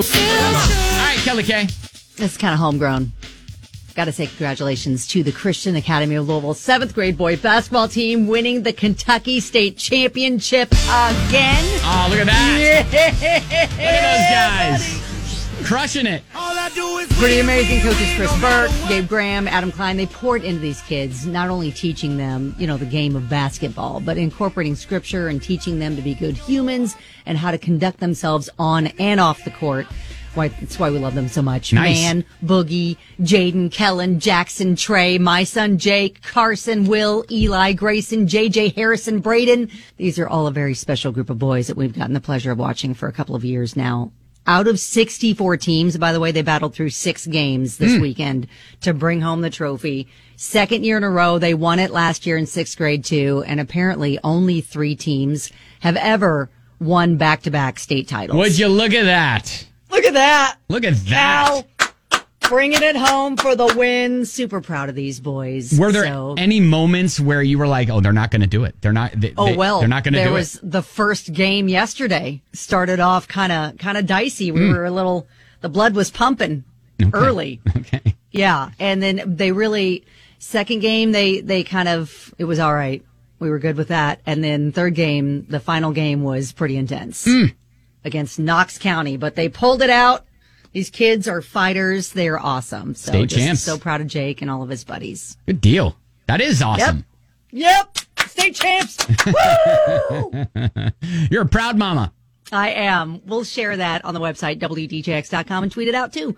All right, Kelly K. It's kind of homegrown. Got to say congratulations to the Christian Academy of Louisville seventh grade boy basketball team winning the Kentucky State Championship again. Oh, look at that. Look at those guys. Crushing it. Pretty amazing coaches Chris Burke, Gabe Graham, Adam Klein. They poured into these kids, not only teaching them, you know, the game of basketball, but incorporating scripture and teaching them to be good humans and how to conduct themselves on and off the court. Why, that's why we love them so much. Nice. Man, Boogie, Jaden, Kellen, Jackson, Trey, my son Jake, Carson, Will, Eli, Grayson, JJ, Harrison, Braden. These are all a very special group of boys that we've gotten the pleasure of watching for a couple of years now. Out of 64 teams, by the way, they battled through six games this hmm. weekend to bring home the trophy. Second year in a row. They won it last year in sixth grade too. And apparently only three teams have ever won back to back state titles. Would you look at that? Look at that. Look at that. Ow. Bringing it home for the win. Super proud of these boys. Were there So- any moments where you were like, "Oh, they're not going to do it. They're not." They, Oh well, they're not going to do it." there was the first game yesterday. Started off kind of kind of dicey. We hmm. were a little. The blood was pumping early. Okay. Yeah, and then they really second game they they kind of it was all right. We were good with that, and then third game, the final game was pretty intense hmm. against Knox County, but they pulled it out. These kids are fighters. They are awesome. So State just champs. so proud of Jake and all of his buddies. Good deal. That is awesome. Yep, yep. state champs. You're a proud mama. I am. We'll share that on the website, WDJX.com, and tweet it out too.